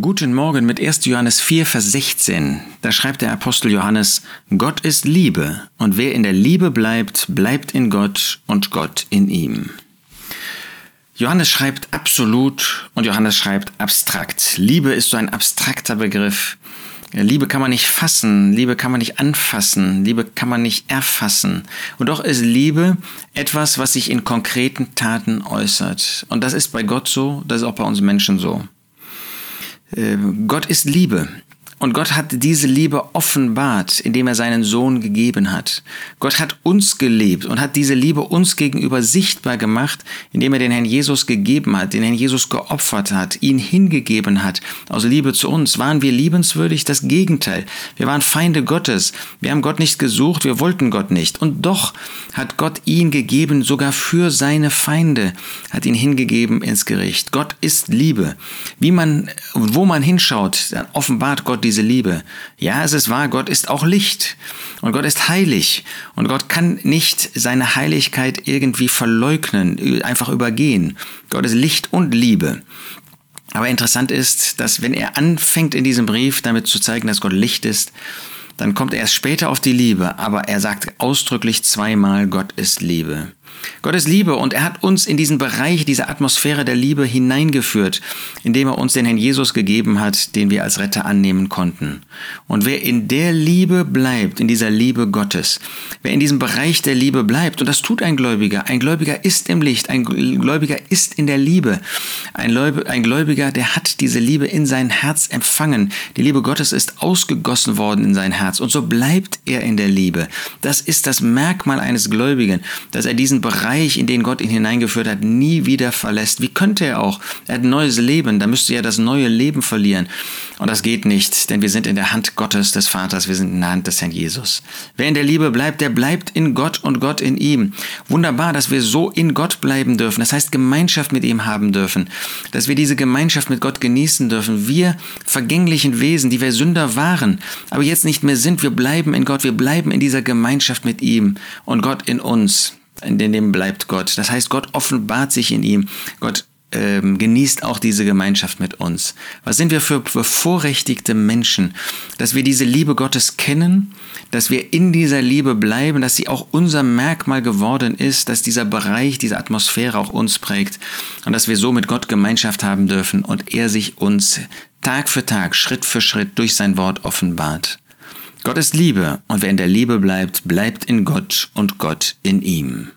Guten Morgen mit 1. Johannes 4, Vers 16. Da schreibt der Apostel Johannes, Gott ist Liebe, und wer in der Liebe bleibt, bleibt in Gott und Gott in ihm. Johannes schreibt absolut und Johannes schreibt abstrakt. Liebe ist so ein abstrakter Begriff. Liebe kann man nicht fassen, Liebe kann man nicht anfassen, Liebe kann man nicht erfassen. Und doch ist Liebe etwas, was sich in konkreten Taten äußert. Und das ist bei Gott so, das ist auch bei uns Menschen so. Äh, Gott ist Liebe. Und Gott hat diese Liebe offenbart, indem er seinen Sohn gegeben hat. Gott hat uns geliebt und hat diese Liebe uns gegenüber sichtbar gemacht, indem er den Herrn Jesus gegeben hat, den Herrn Jesus geopfert hat, ihn hingegeben hat. Aus Liebe zu uns waren wir liebenswürdig das Gegenteil. Wir waren Feinde Gottes. Wir haben Gott nicht gesucht, wir wollten Gott nicht. Und doch hat Gott ihn gegeben, sogar für seine Feinde, hat ihn hingegeben ins Gericht. Gott ist Liebe. Wie man, wo man hinschaut, dann offenbart Gott diese Liebe. Ja, es ist wahr, Gott ist auch Licht und Gott ist heilig und Gott kann nicht seine Heiligkeit irgendwie verleugnen, einfach übergehen. Gott ist Licht und Liebe. Aber interessant ist, dass wenn er anfängt in diesem Brief damit zu zeigen, dass Gott Licht ist, dann kommt er erst später auf die Liebe, aber er sagt ausdrücklich zweimal, Gott ist Liebe. Gott ist Liebe und er hat uns in diesen Bereich, diese Atmosphäre der Liebe hineingeführt, indem er uns den Herrn Jesus gegeben hat, den wir als Retter annehmen konnten. Und wer in der Liebe bleibt, in dieser Liebe Gottes, wer in diesem Bereich der Liebe bleibt, und das tut ein Gläubiger, ein Gläubiger ist im Licht, ein Gläubiger ist in der Liebe, ein, Gläubiger, der hat diese Liebe in sein Herz empfangen, die Liebe Gottes ist ausgegossen worden in sein Herz und so bleibt er in der Liebe. Das ist das Merkmal eines Gläubigen, dass er diesen Bereich, in den Gott ihn hineingeführt hat, nie wieder verlässt. Wie könnte er auch? Er hat ein neues Leben, da müsste er das neue Leben verlieren. Und das geht nicht, denn wir sind in der Hand Gottes, des Vaters, wir sind in der Hand des Herrn Jesus. Wer in der Liebe bleibt, der bleibt in Gott und Gott in ihm. Wunderbar, dass wir so in Gott bleiben dürfen. Das heißt, Gemeinschaft mit ihm haben dürfen. Dass wir diese Gemeinschaft mit Gott genießen dürfen. Wir vergänglichen Wesen, die wir Sünder waren, aber jetzt nicht mehr sind. Wir bleiben in Gott, wir bleiben in dieser Gemeinschaft mit ihm und Gott in uns in dem bleibt Gott. Das heißt, Gott offenbart sich in ihm. Gott ähm, genießt auch diese Gemeinschaft mit uns. Was sind wir für bevorrechtigte Menschen, dass wir diese Liebe Gottes kennen, dass wir in dieser Liebe bleiben, dass sie auch unser Merkmal geworden ist, dass dieser Bereich, diese Atmosphäre auch uns prägt und dass wir so mit Gott Gemeinschaft haben dürfen und er sich uns Tag für Tag, Schritt für Schritt durch sein Wort offenbart. Gott ist Liebe und wer in der Liebe bleibt, bleibt in Gott und Gott in ihm.